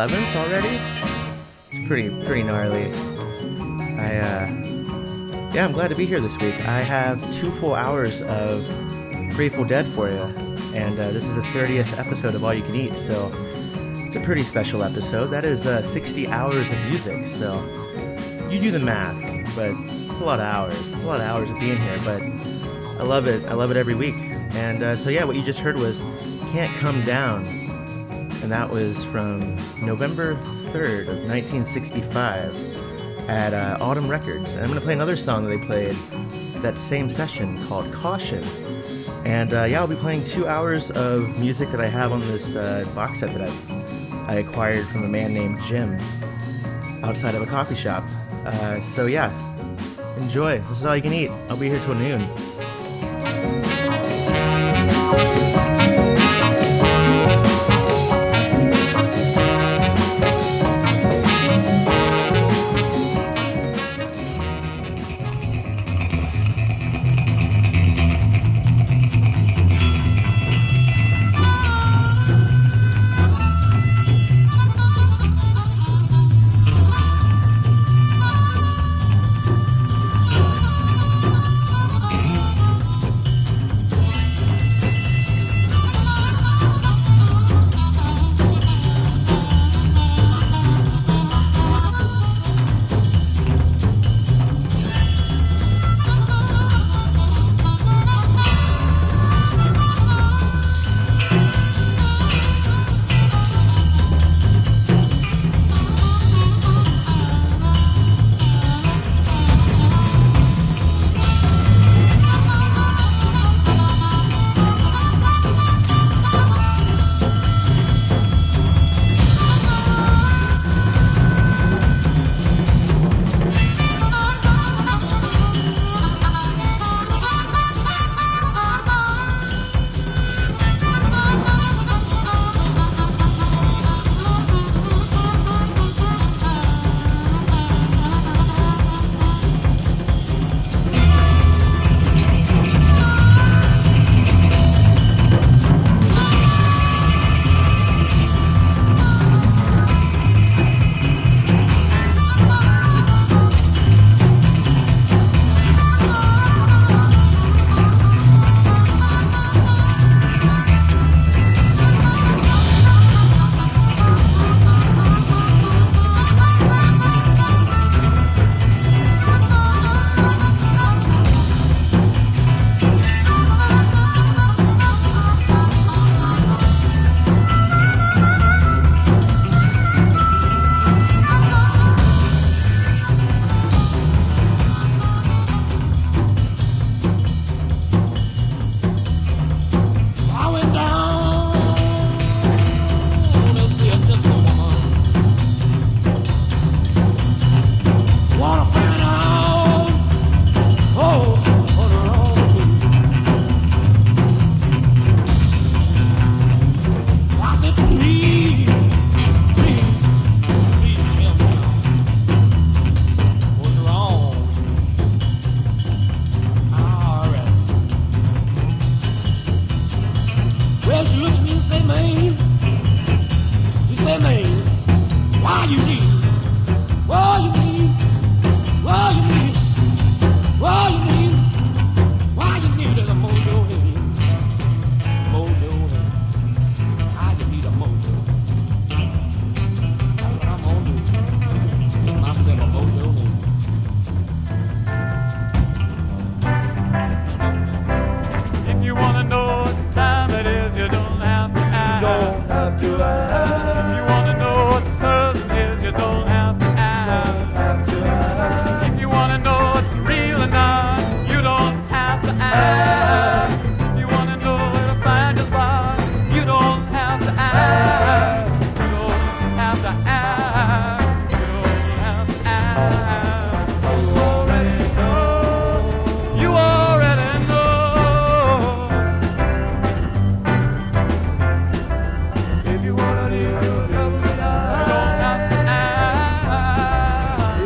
11th already? It's pretty pretty gnarly. I uh, yeah, I'm glad to be here this week. I have two full hours of Grateful Dead for you, and uh, this is the 30th episode of All You Can Eat. So it's a pretty special episode. That is uh, 60 hours of music. So you do the math, but it's a lot of hours. It's a lot of hours of being here, but I love it. I love it every week. And uh, so, yeah, what you just heard was Can't Come Down. And that was from November 3rd of 1965 at uh, Autumn Records. And I'm going to play another song that they played that same session called Caution. And uh, yeah, I'll be playing two hours of music that I have on this uh, box set that I, I acquired from a man named Jim outside of a coffee shop. Uh, so yeah, enjoy. This is all you can eat. I'll be here till noon.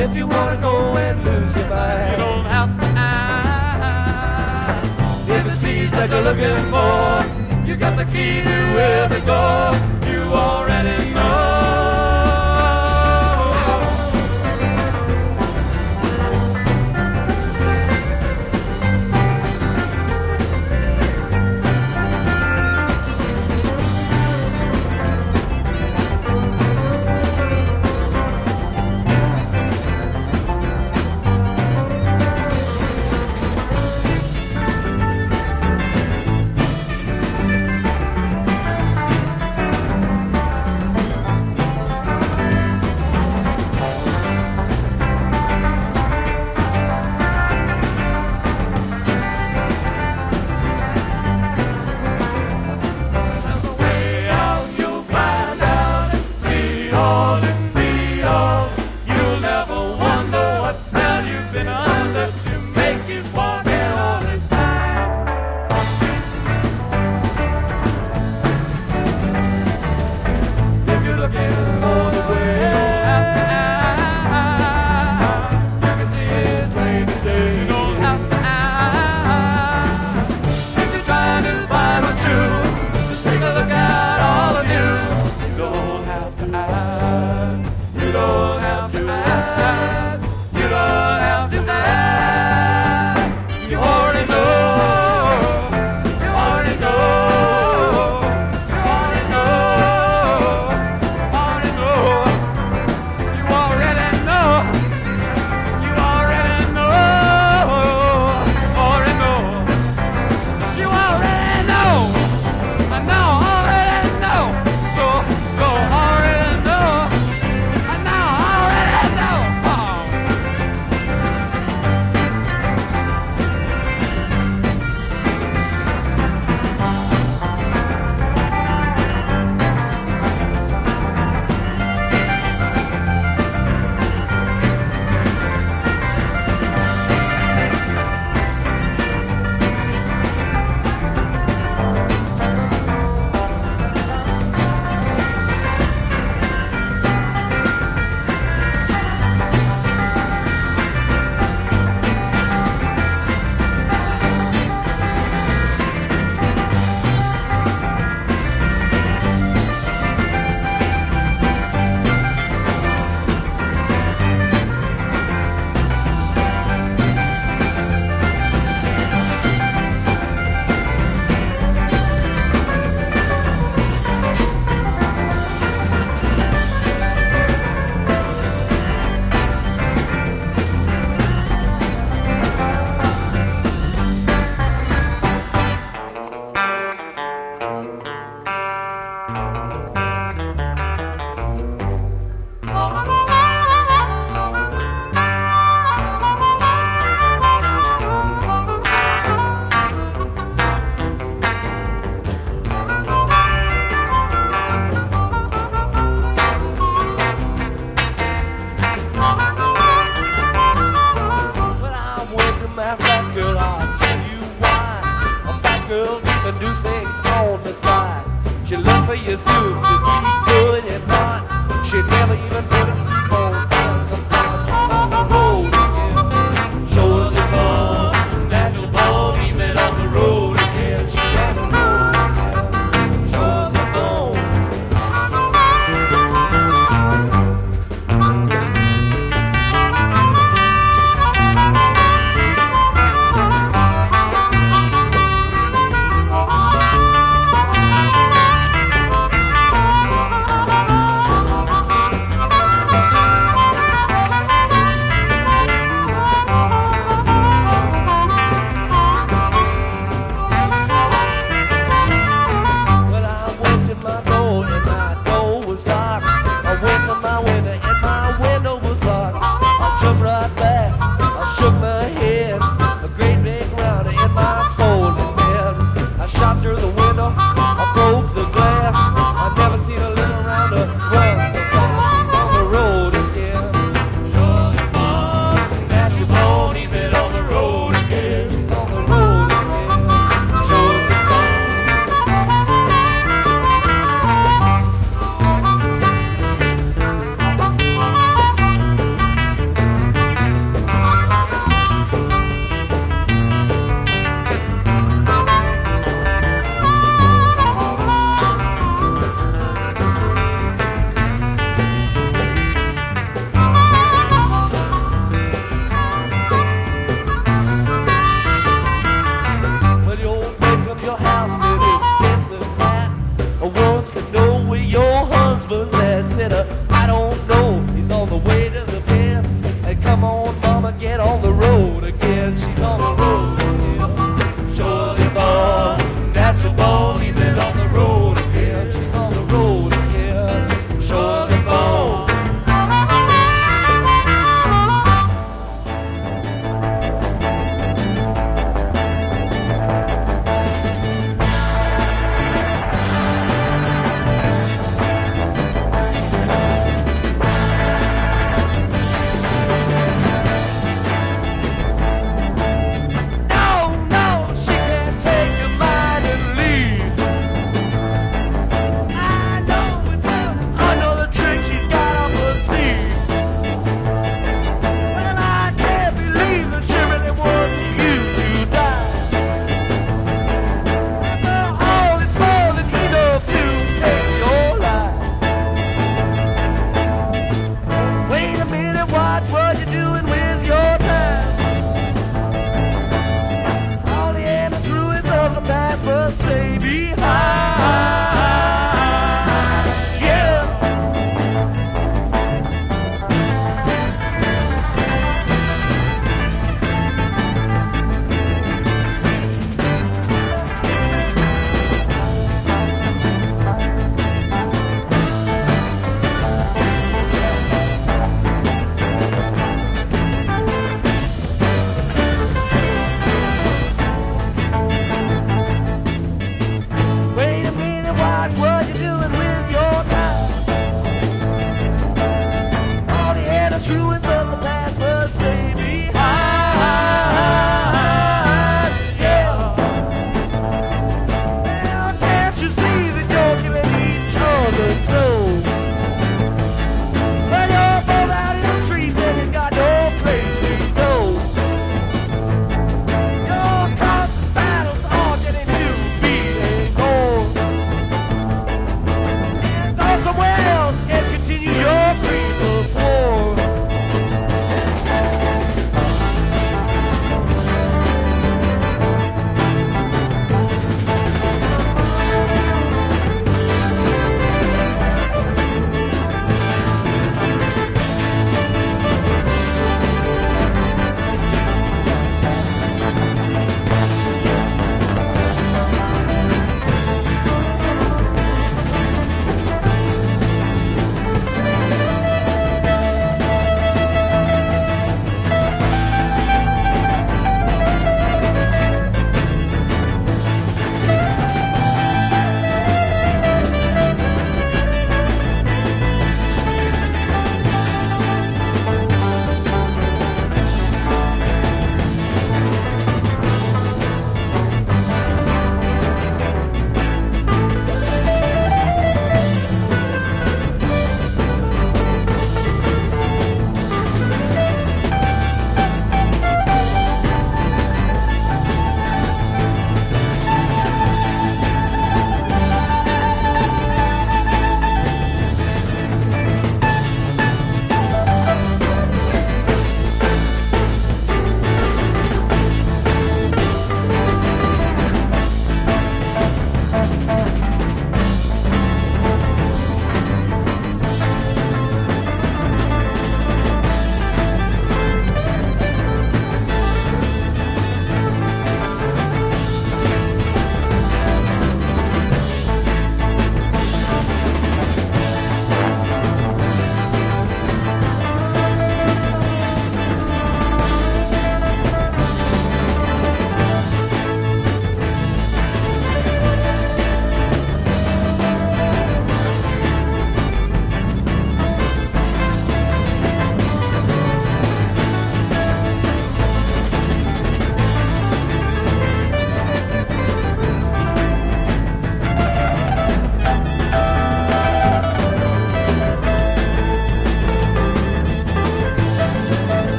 if you wanna go and lose your mind. You don't have to ask. If it's peace that you're looking for, you got the key to every door. You already know.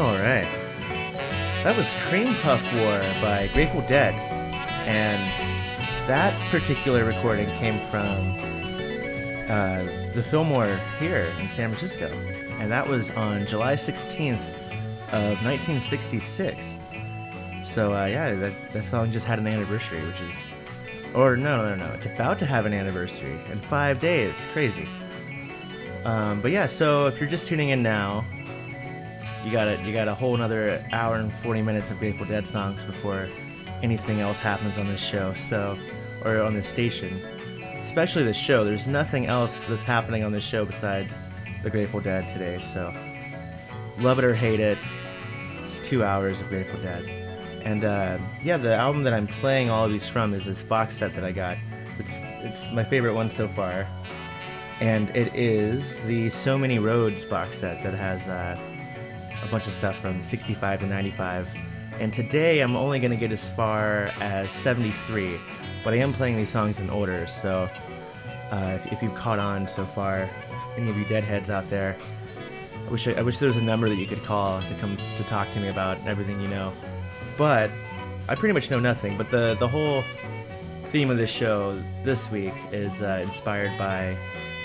All right. That was Cream Puff War by Grateful Dead. And that particular recording came from uh, the Fillmore here in San Francisco. And that was on July 16th of 1966. So, uh, yeah, that, that song just had an anniversary, which is. Or, no, no, no. It's about to have an anniversary in five days. Crazy. Um, but yeah, so if you're just tuning in now, you got a you got a whole another hour and 40 minutes of Grateful Dead songs before anything else happens on this show. So, or on this station, especially this show. There's nothing else that's happening on this show besides the Grateful Dead today. So, love it or hate it, it's two hours of Grateful Dead. And uh, yeah, the album that I'm playing all of these from is this box set that I got. It's it's my favorite one so far. and it is the So Many Roads box set that has uh, a bunch of stuff from 65 to 95. And today I'm only going to get as far as 73, but I am playing these songs in order, so uh, if, if you've caught on so far, any of you deadheads out there, I wish I, I wish there was a number that you could call to come to talk to me about everything you know. But I pretty much know nothing. But the the whole theme of this show this week is uh, inspired by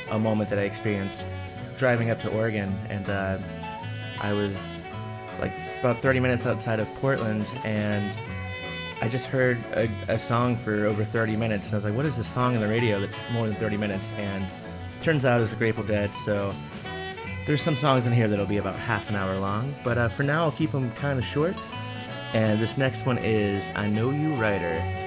a moment that I experienced driving up to Oregon, and uh, I was like about 30 minutes outside of Portland, and I just heard a, a song for over 30 minutes, and I was like, "What is this song on the radio that's more than 30 minutes?" And turns out it was the Grateful Dead. So there's some songs in here that'll be about half an hour long, but uh, for now I'll keep them kind of short. And this next one is "I Know You Rider."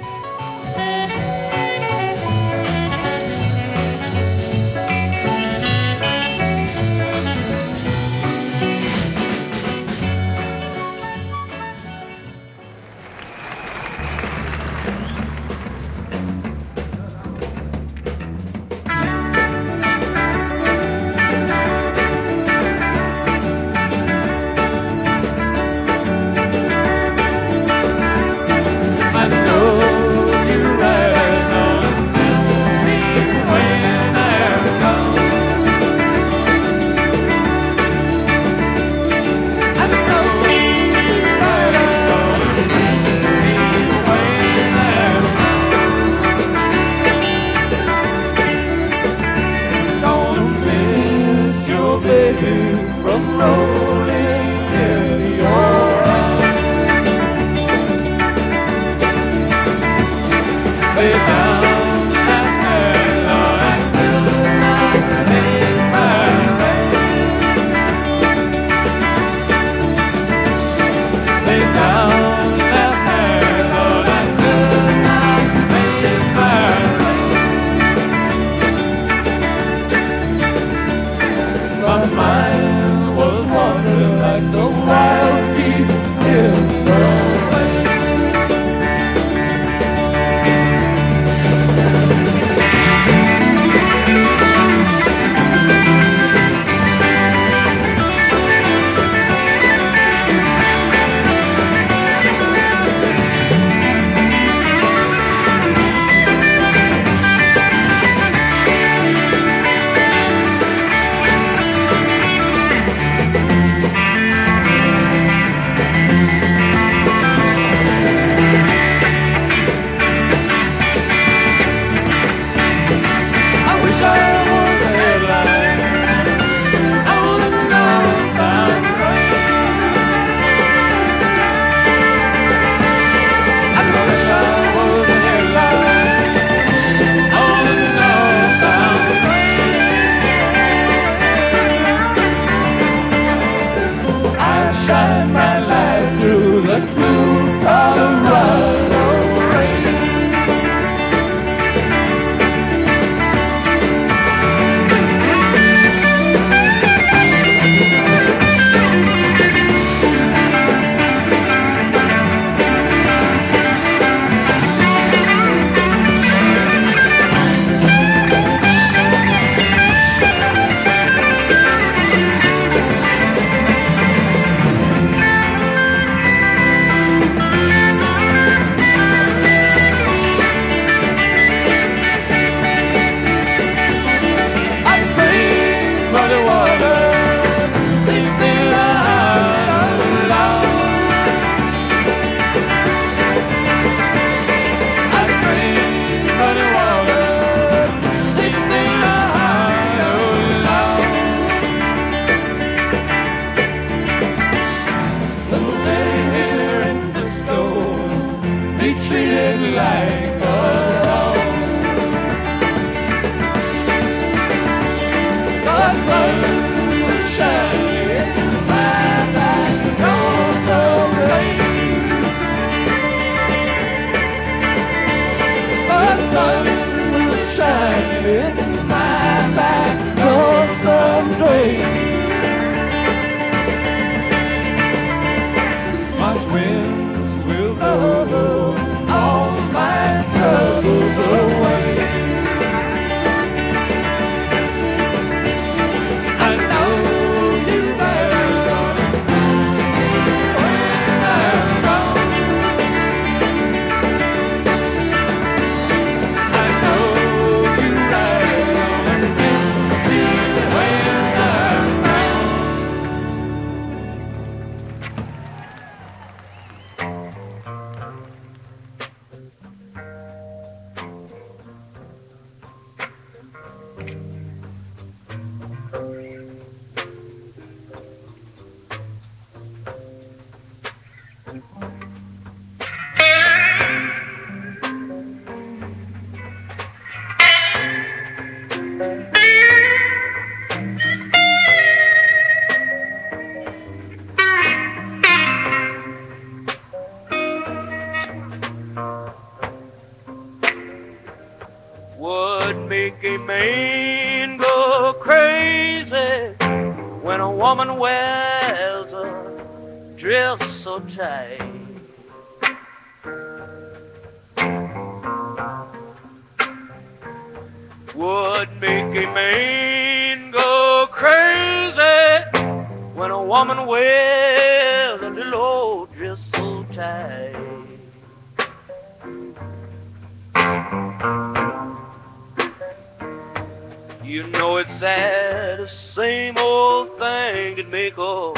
Same old thing can make a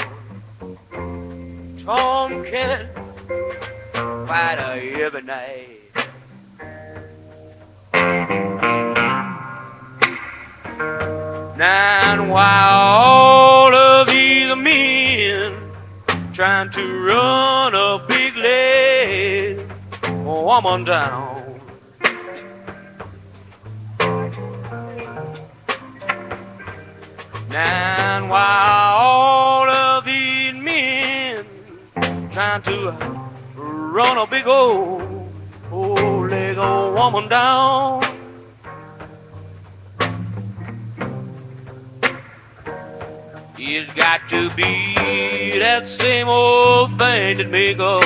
tomcat fight every night. Now, while all of these men trying to run a big leg woman down. And while all of these men trying to run a big old, old leg old woman down. It's got to be that same old thing that make a,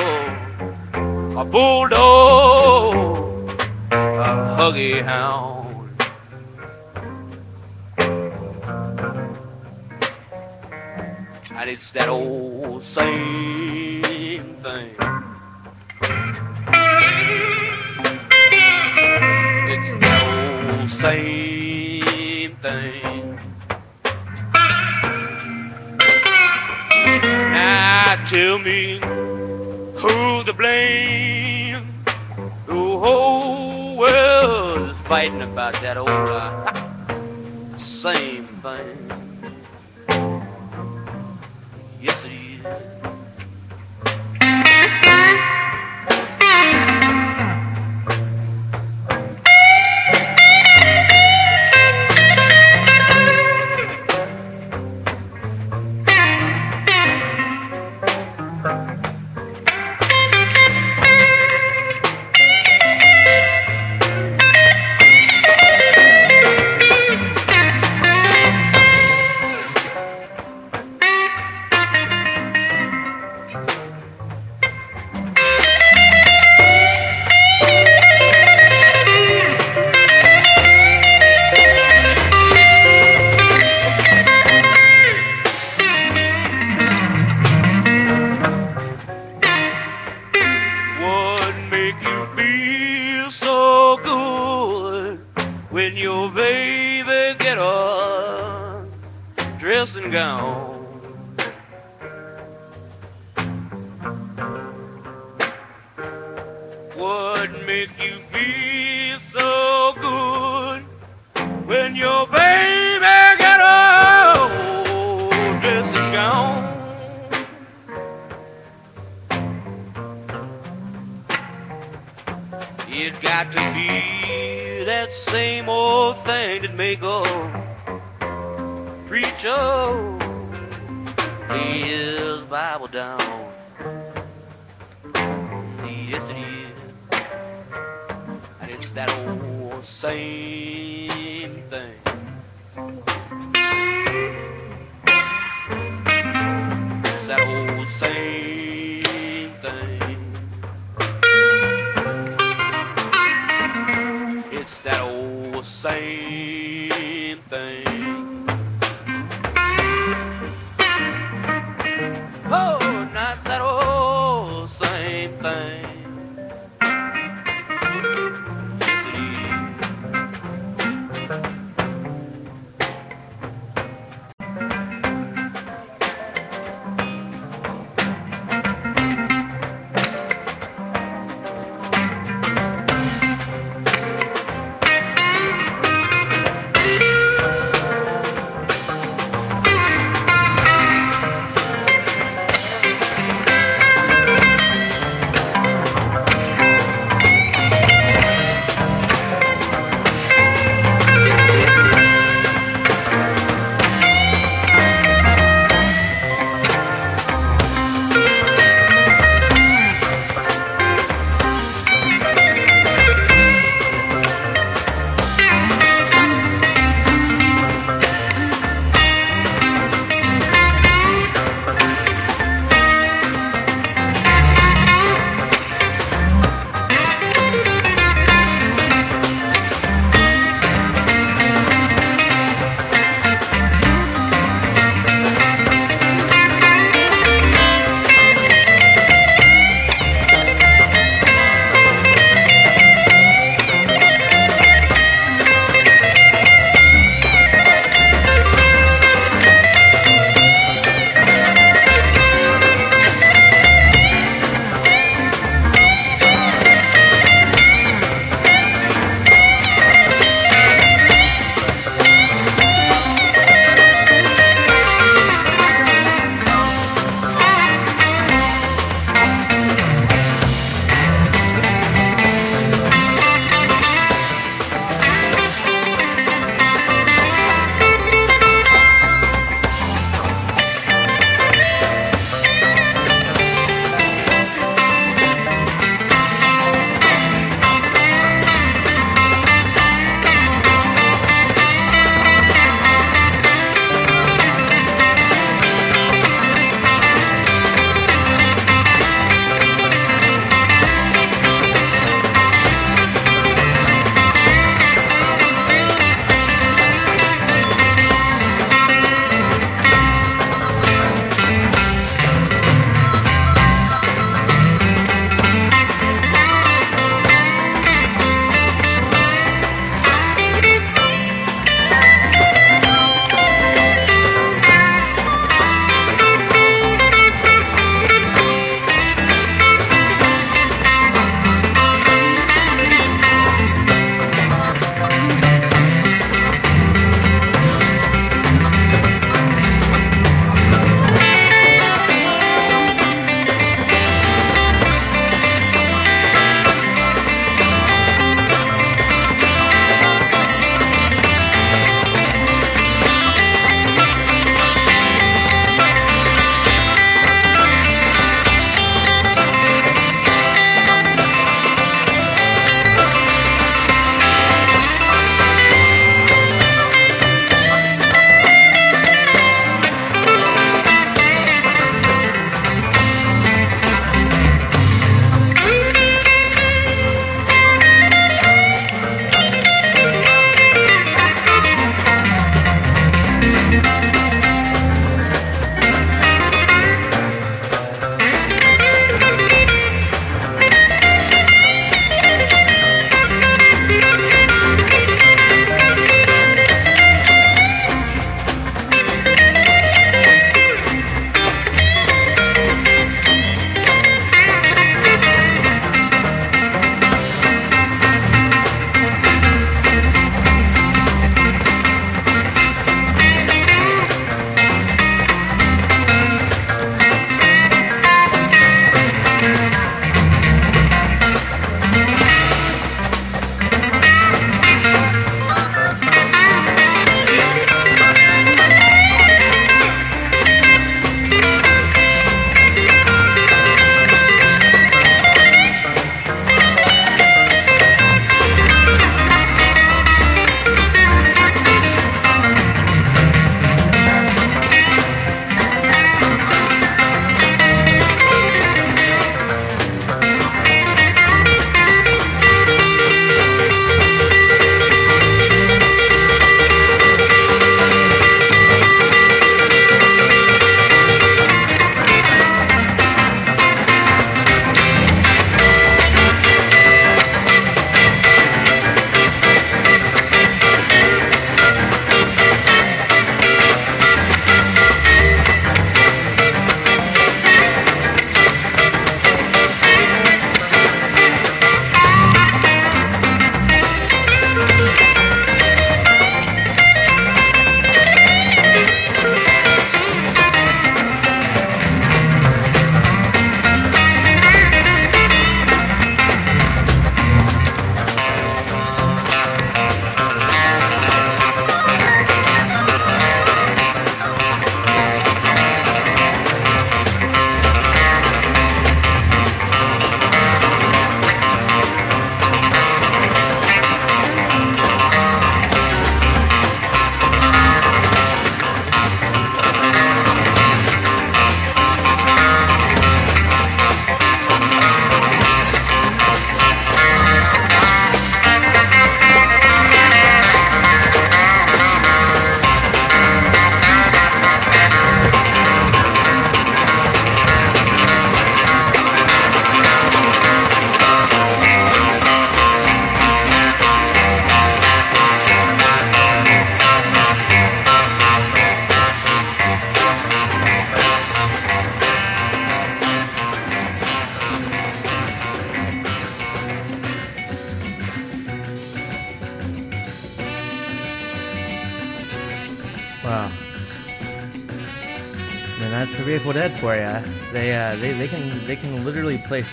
a bulldog a huggy hound. And it's that old same thing. It's the old same thing. Now tell me who's to blame? The whole world is fighting about that old uh, same thing.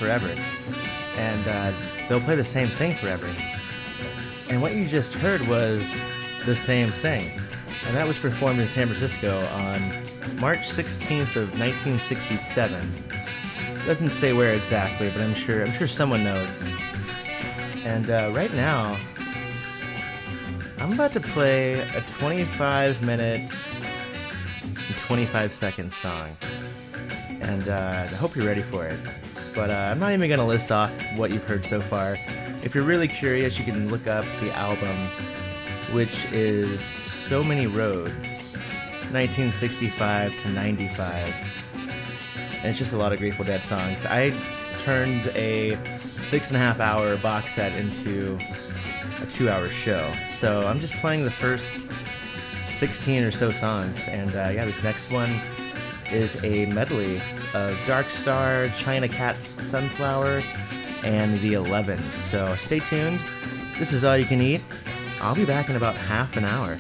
Forever, and uh, they'll play the same thing forever. And what you just heard was the same thing, and that was performed in San Francisco on March 16th of 1967. Doesn't say where exactly, but I'm sure I'm sure someone knows. And uh, right now, I'm about to play a 25 minute and 25 second song. And uh, I hope you're ready for it. But uh, I'm not even going to list off what you've heard so far. If you're really curious, you can look up the album, which is So Many Roads, 1965 to 95. And it's just a lot of Grateful Dead songs. I turned a six and a half hour box set into a two hour show. So I'm just playing the first 16 or so songs. And uh, yeah, this next one is a medley of Dark Star, China Cat Sunflower, and the 11. So stay tuned. This is all you can eat. I'll be back in about half an hour.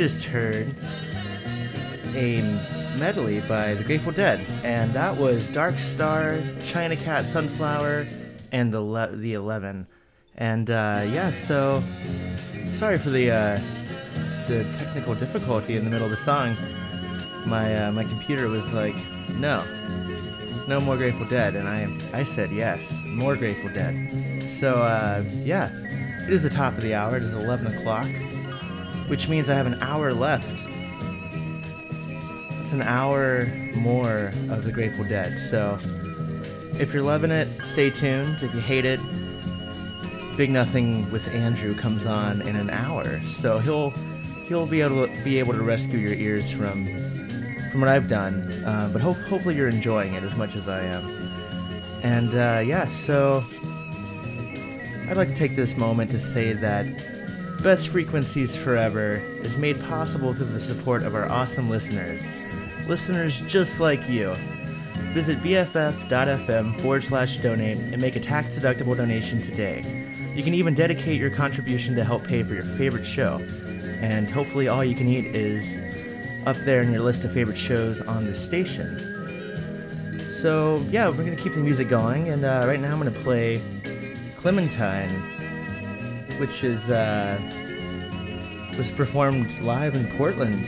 Just heard a medley by the Grateful Dead, and that was Dark Star, China Cat, Sunflower, and the Le- the Eleven. And uh, yeah, so sorry for the uh, the technical difficulty in the middle of the song. My uh, my computer was like, no, no more Grateful Dead, and I I said yes, more Grateful Dead. So uh, yeah, it is the top of the hour. It is 11 o'clock, which means I have an hour left. It's an hour more of the Grateful Dead. So if you're loving it, stay tuned. If you hate it, Big Nothing with Andrew comes on in an hour, so he'll he'll be able to be able to rescue your ears from from what I've done. Uh, but hope, hopefully you're enjoying it as much as I am. And uh, yeah, so I'd like to take this moment to say that Best Frequencies Forever is made possible through the support of our awesome listeners. Listeners just like you. Visit bff.fm forward slash donate and make a tax deductible donation today. You can even dedicate your contribution to help pay for your favorite show. And hopefully, all you can eat is up there in your list of favorite shows on the station. So, yeah, we're going to keep the music going, and uh, right now I'm going to play Clementine, which is uh, was performed live in Portland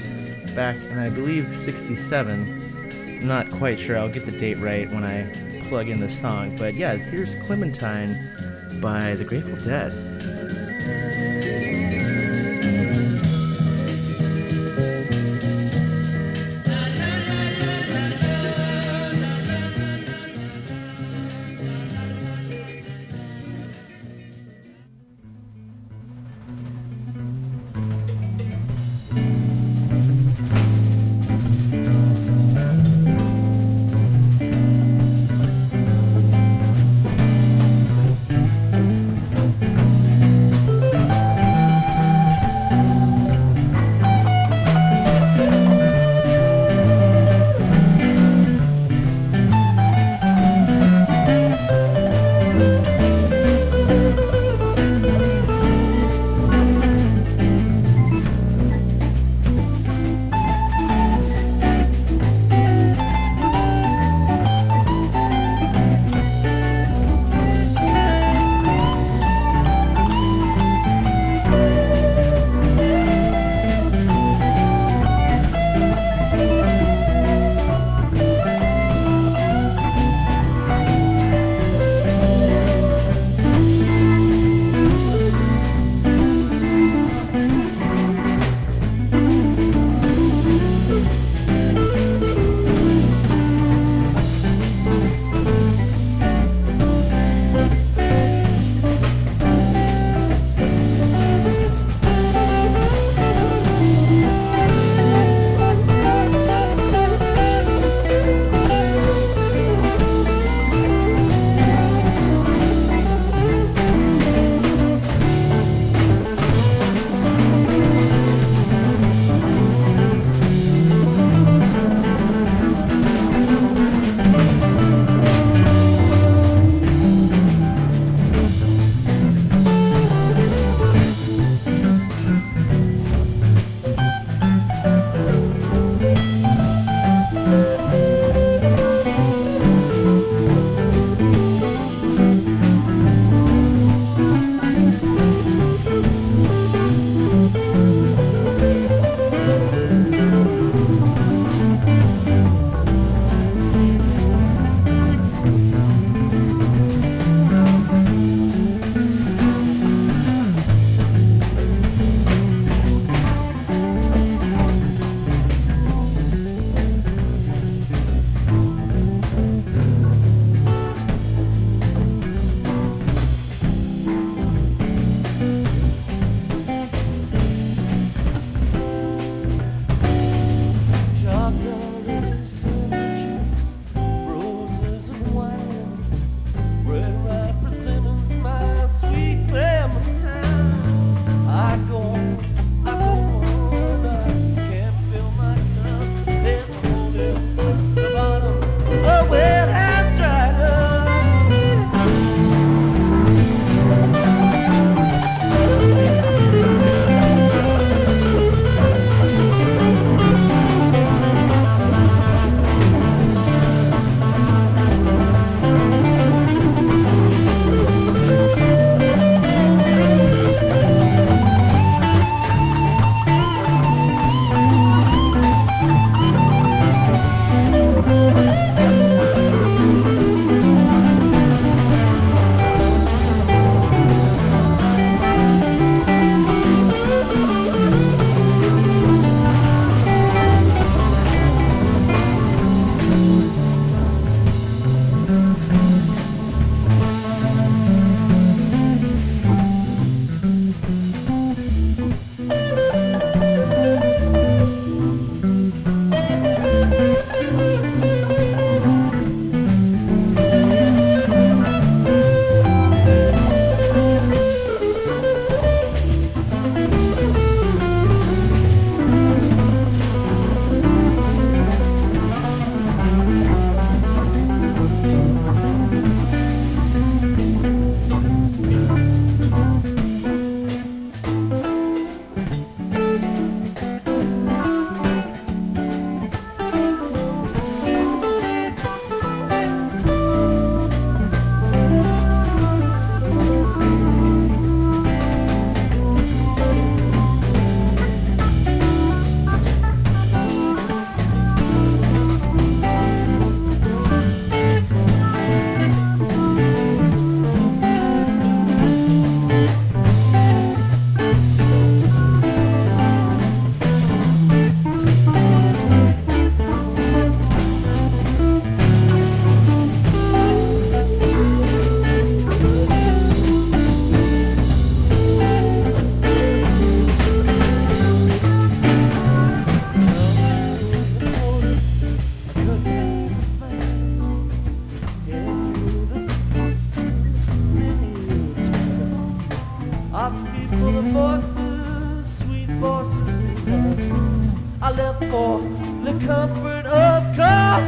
back in, I believe, 67. I'm not quite sure, I'll get the date right when I plug in the song, but yeah, here's Clementine by the Grateful Dead.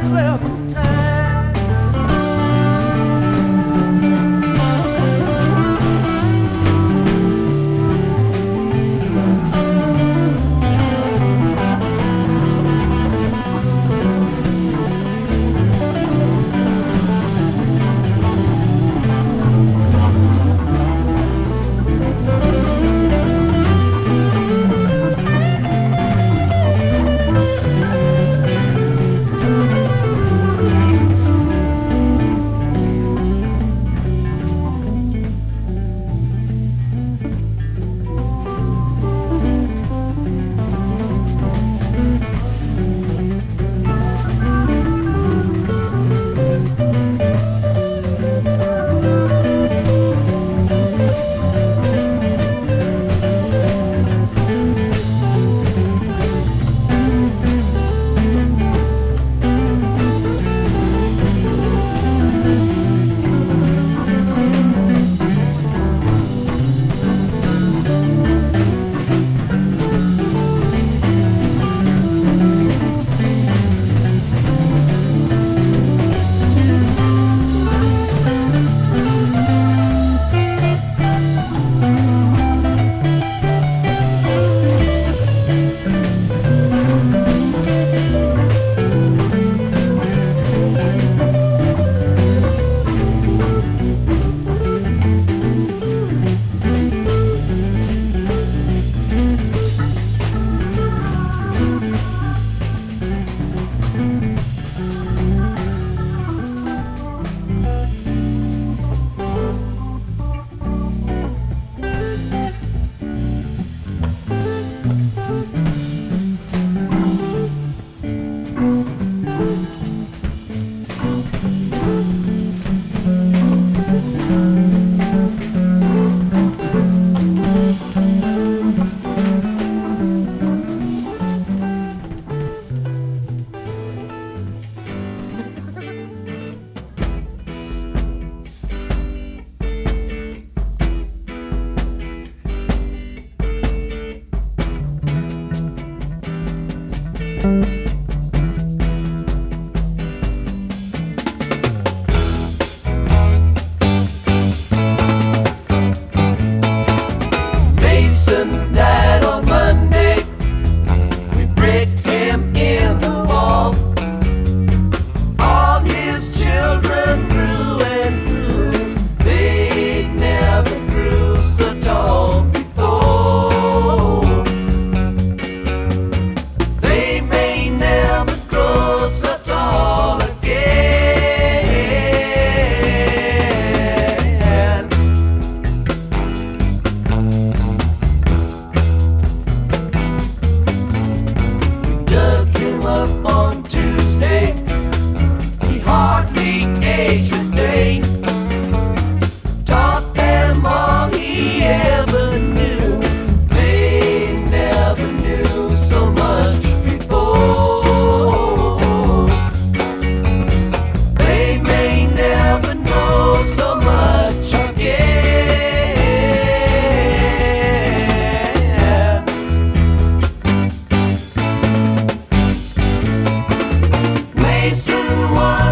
Cleveland Mason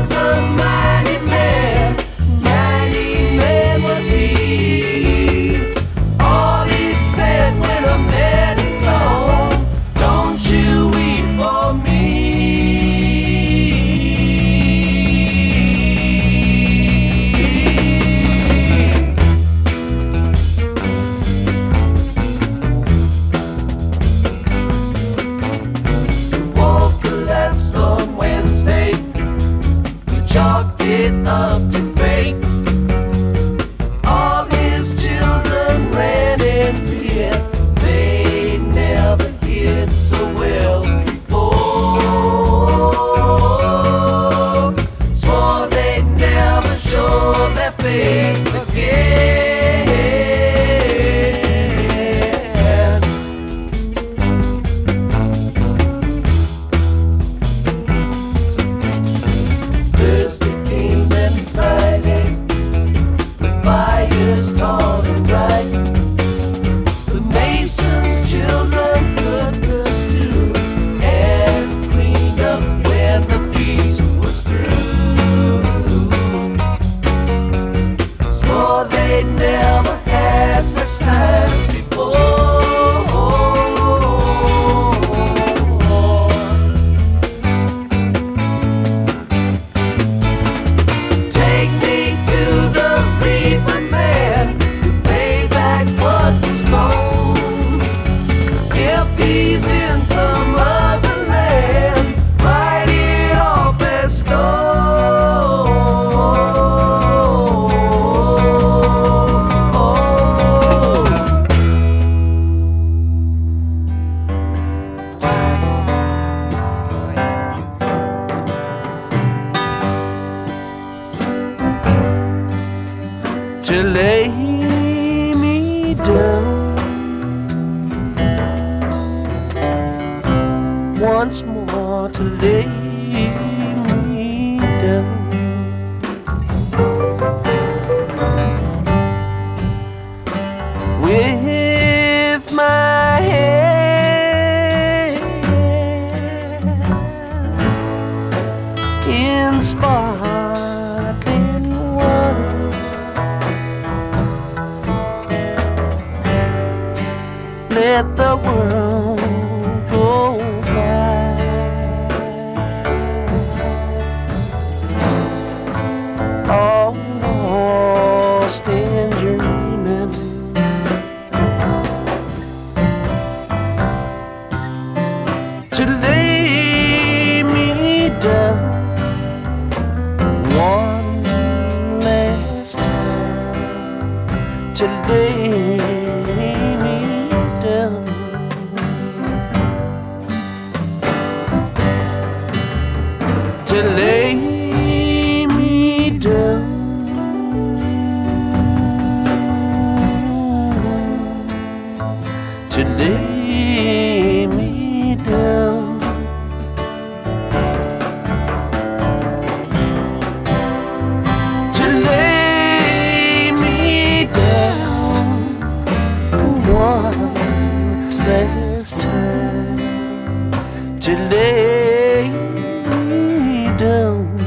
me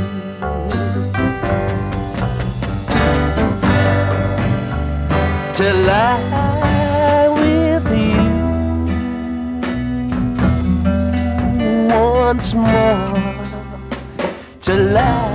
to lie with you once more. To lie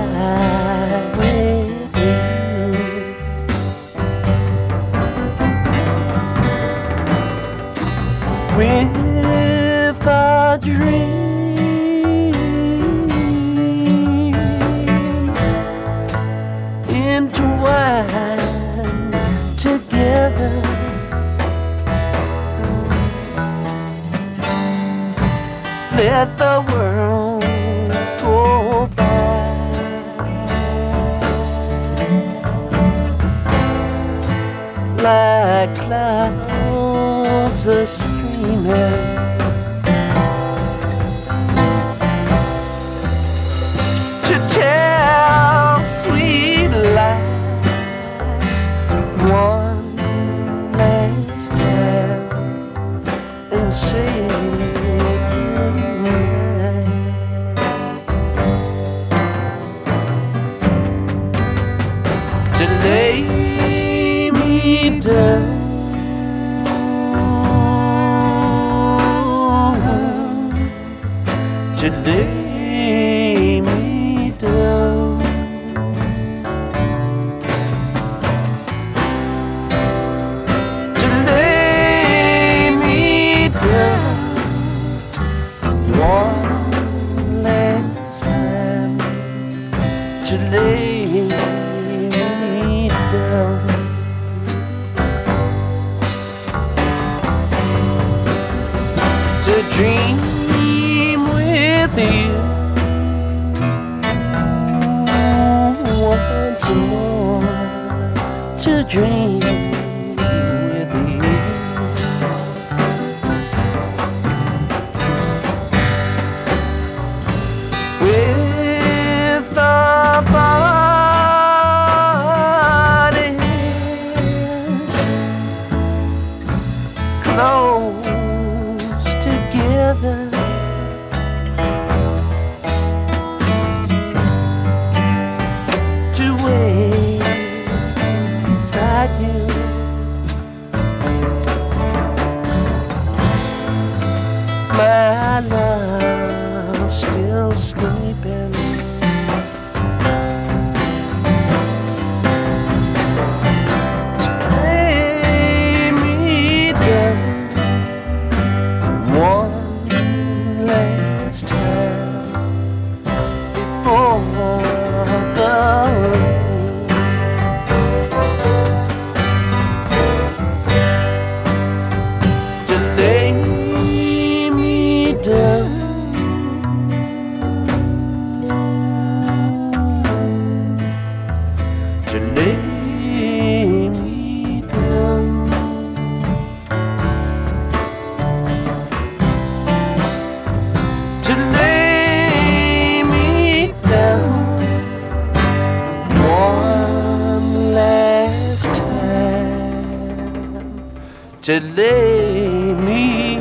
to lay me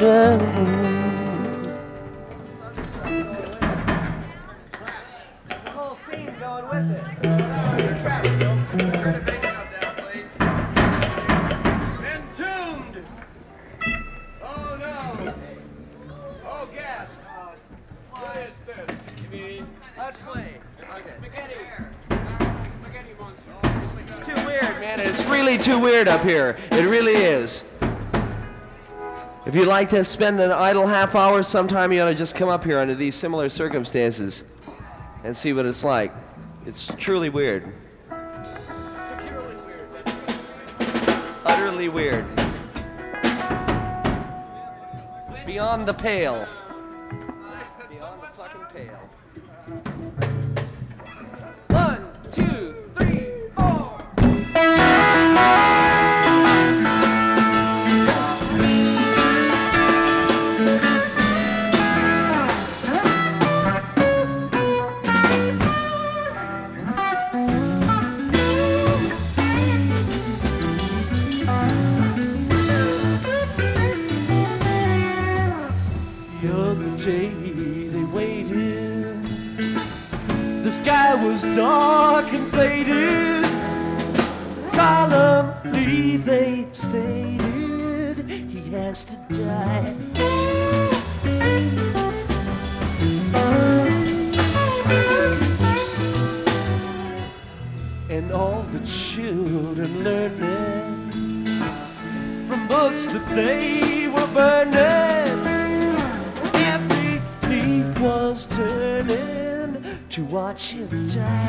down. whole scene going with it. Up here. It really is. If you'd like to spend an idle half hour sometime, you ought to just come up here under these similar circumstances and see what it's like. It's truly weird. Weird. Utterly weird. Beyond the pale. They were burning. Every leaf was turning to watch him die.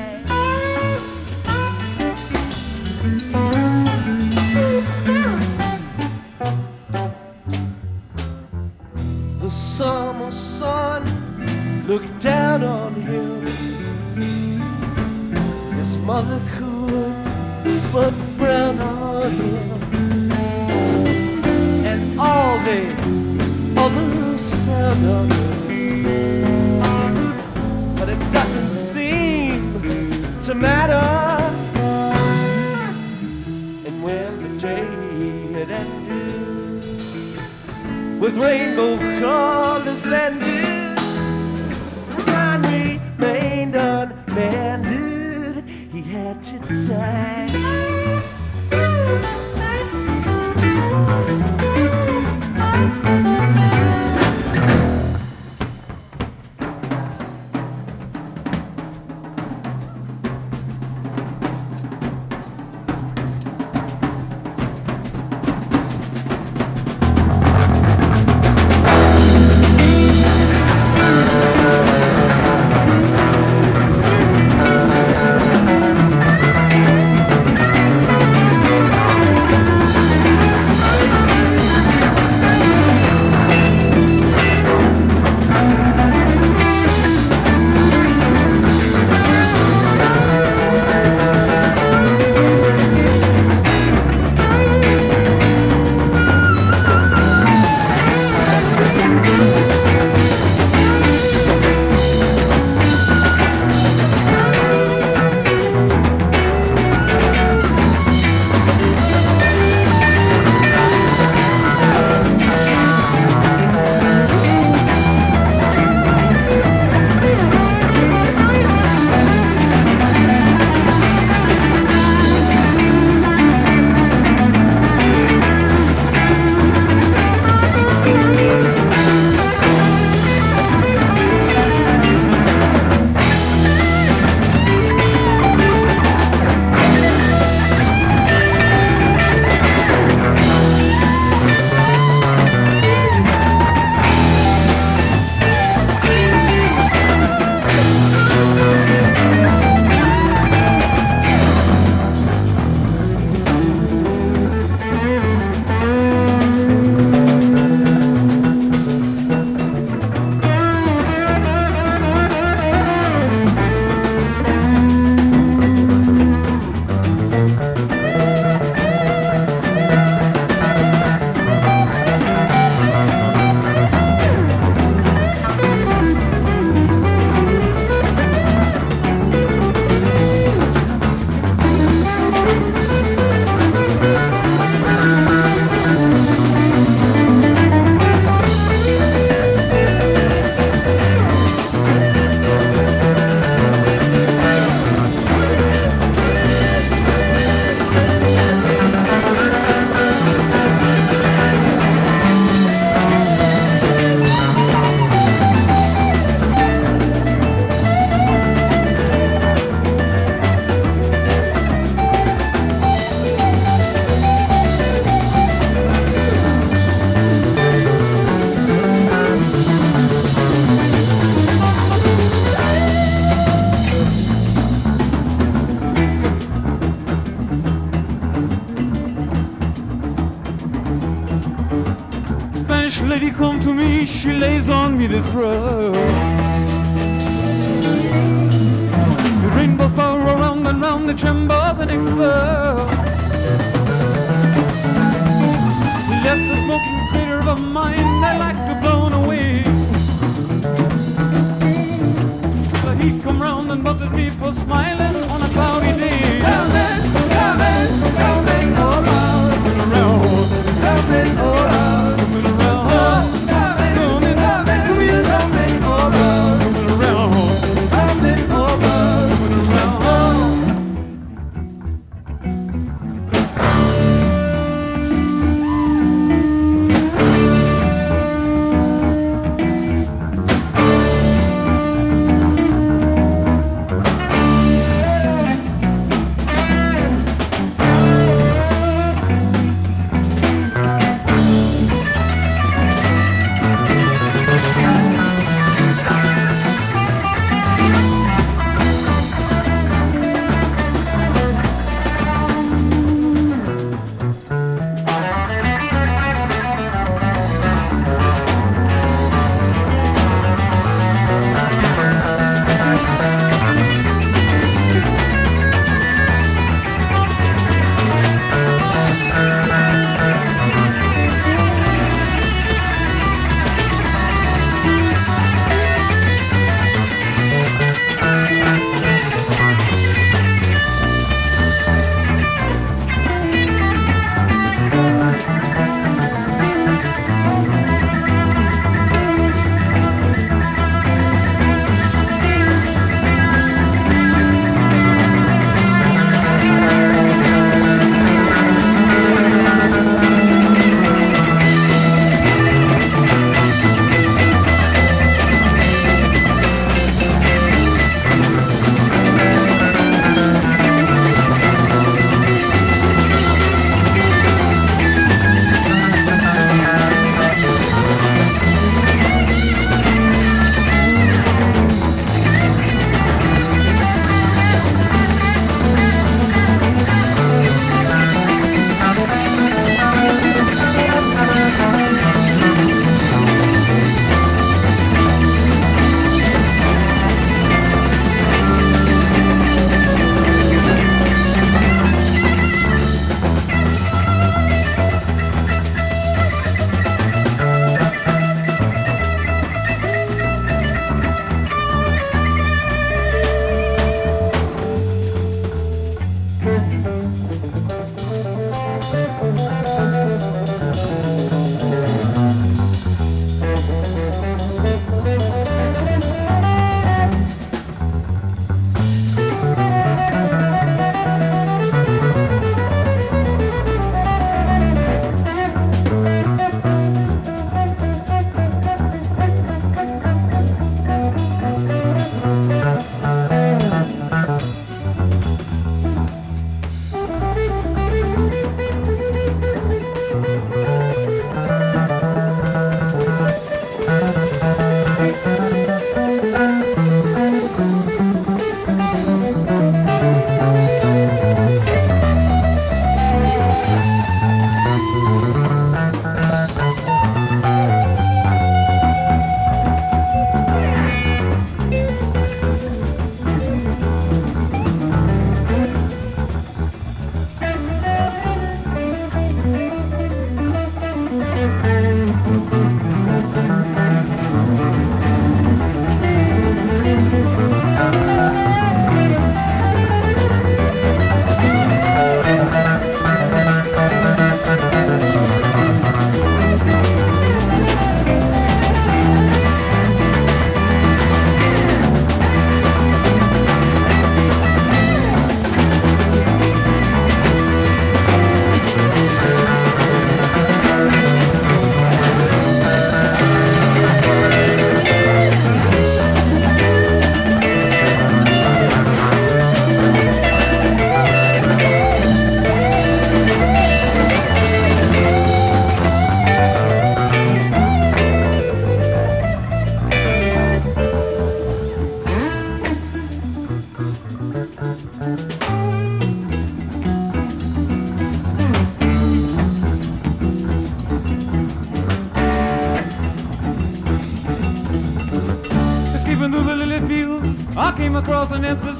Come across an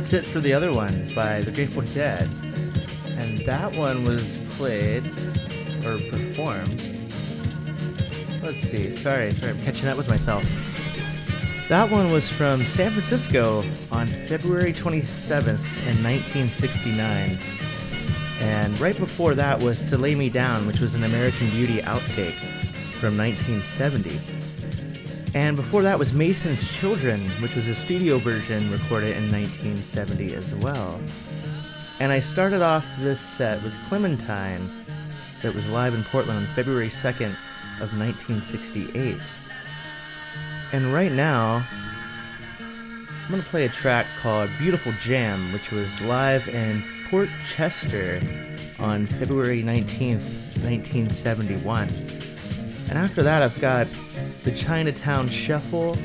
That's It for the Other One by The Grateful Dead. And that one was played or performed. Let's see, sorry, sorry, I'm catching up with myself. That one was from San Francisco on February 27th in 1969. And right before that was To Lay Me Down, which was an American Beauty outtake from 1970. And before that was Mason's Children, which was a studio version recorded in 1970 as well. And I started off this set with Clementine, that was live in Portland on February 2nd of 1968. And right now, I'm going to play a track called Beautiful Jam, which was live in Port Chester on February 19th, 1971. And after that, I've got the Chinatown Shuffle,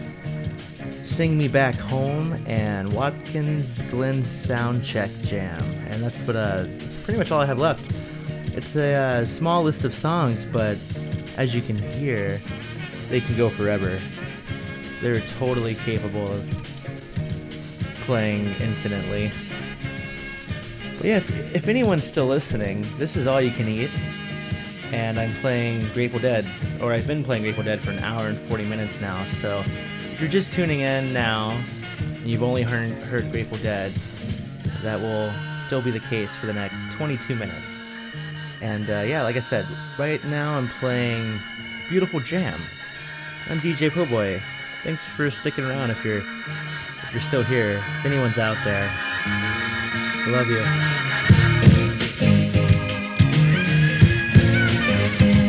Sing Me Back Home, and Watkins Glen Soundcheck Jam. And that's what uh, that's pretty much all I have left. It's a uh, small list of songs, but as you can hear, they can go forever. They're totally capable of playing infinitely. But yeah, if, if anyone's still listening, this is all you can eat. And I'm playing Grateful Dead, or I've been playing Grateful Dead for an hour and 40 minutes now. So if you're just tuning in now, and you've only heard, heard Grateful Dead, that will still be the case for the next 22 minutes. And uh, yeah, like I said, right now I'm playing Beautiful Jam. I'm DJ Po'boy. Thanks for sticking around if you're if you're still here. If anyone's out there. I love you. Thank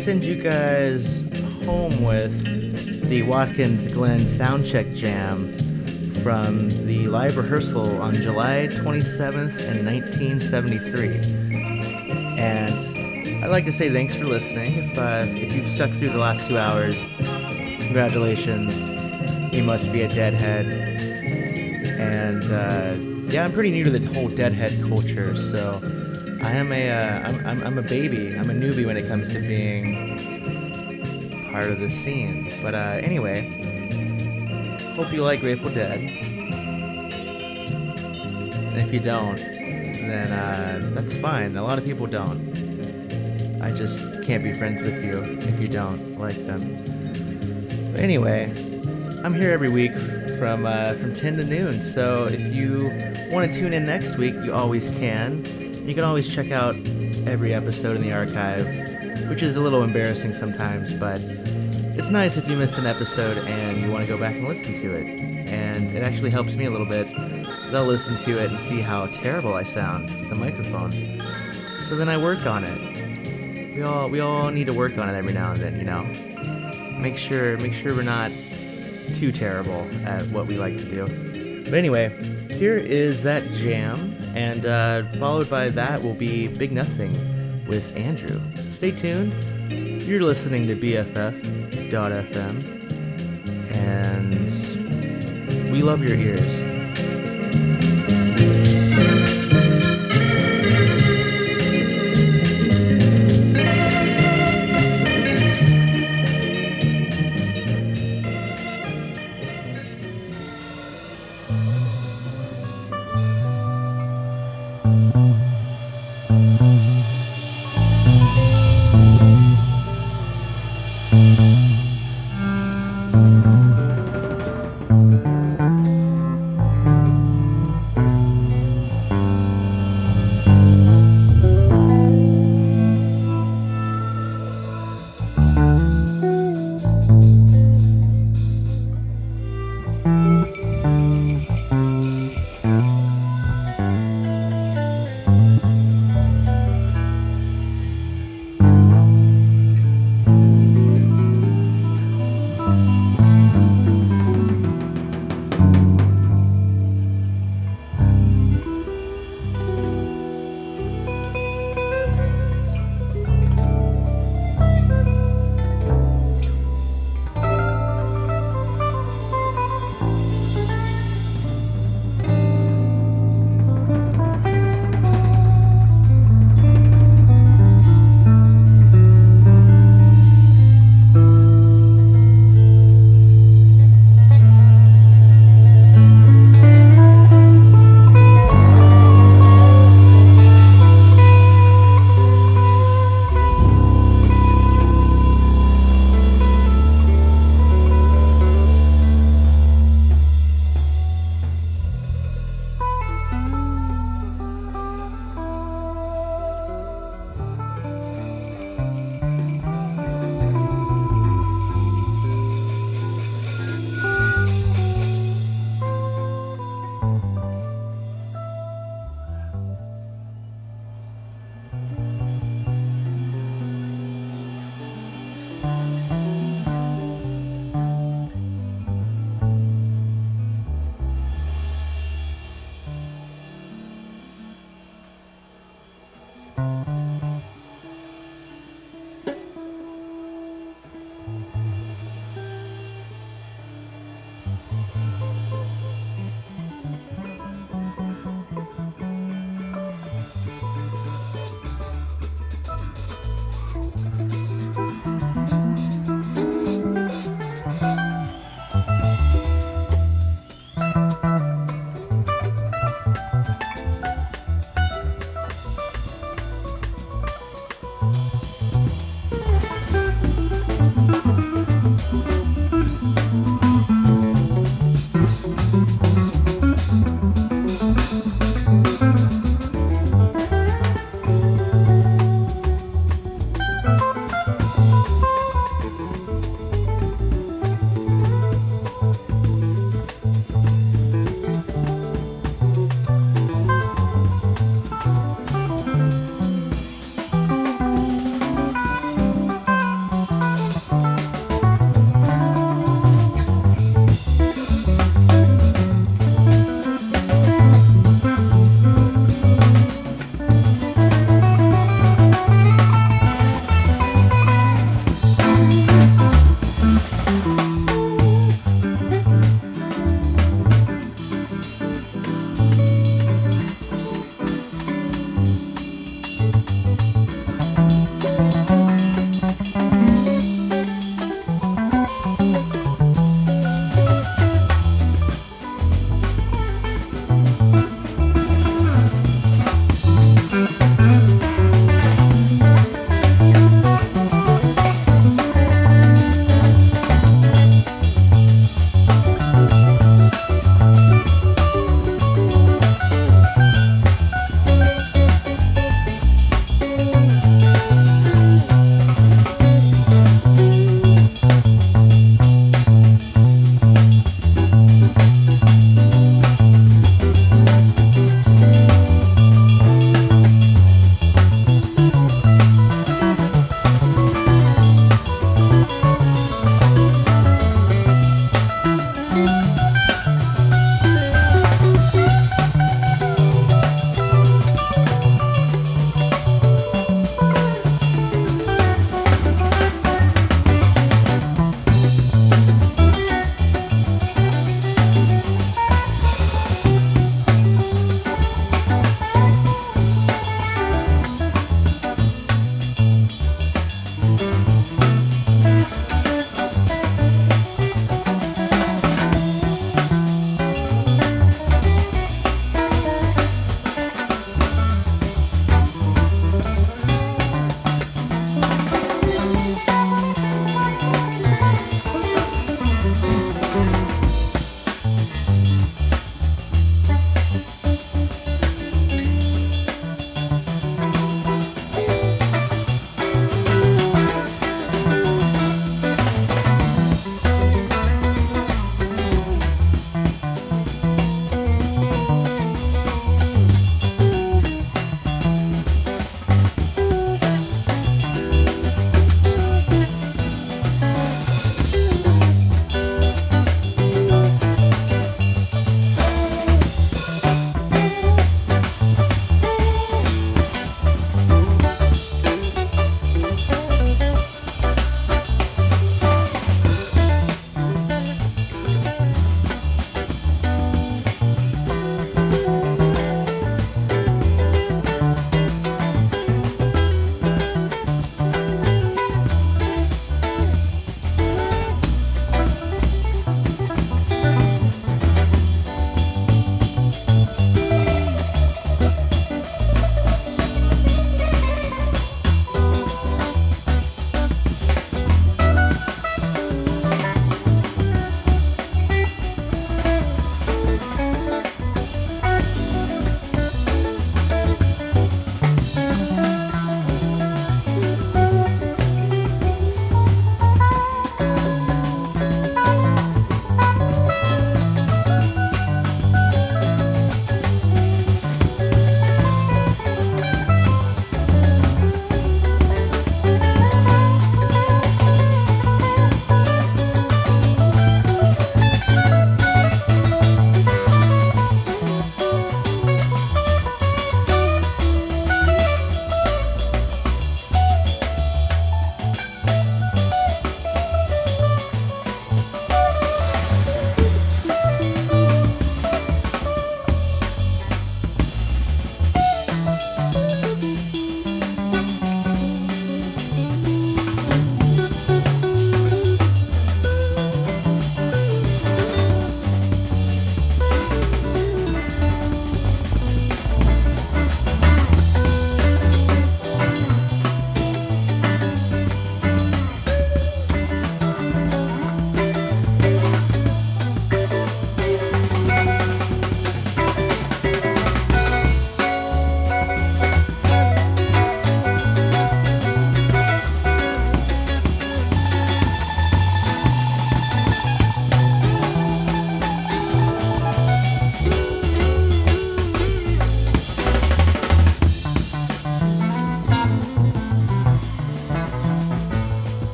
send you guys home with the Watkins Glen Soundcheck Jam from the live rehearsal on July 27th in 1973. And I'd like to say thanks for listening. If, uh, if you've stuck through the last two hours, congratulations. You must be a deadhead. And uh, yeah, I'm pretty new to the whole deadhead culture, so I am a, uh, I'm, I'm, I'm a baby. I'm a newbie when it comes to being part of the scene. But uh, anyway, hope you like Grateful Dead. And if you don't, then uh, that's fine. A lot of people don't. I just can't be friends with you if you don't like them. But anyway, I'm here every week from uh, from 10 to noon. So if you want to tune in next week, you always can. You can always check out every episode in the archive, which is a little embarrassing sometimes, but it's nice if you missed an episode and you want to go back and listen to it. And it actually helps me a little bit. I'll listen to it and see how terrible I sound with the microphone. So then I work on it. We all we all need to work on it every now and then, you know. Make sure make sure we're not too terrible at what we like to do. But anyway, here is that jam, and uh, followed by that will be Big Nothing with Andrew. So stay tuned. You're listening to BFF.FM, and we love your ears.